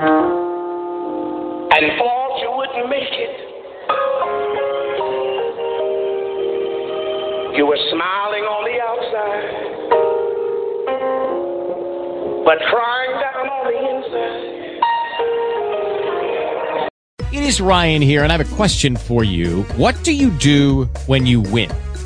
and thought you wouldn't make it? You were smiling on the outside, but crying down on the inside. It is Ryan here, and I have a question for you. What do you do when you win?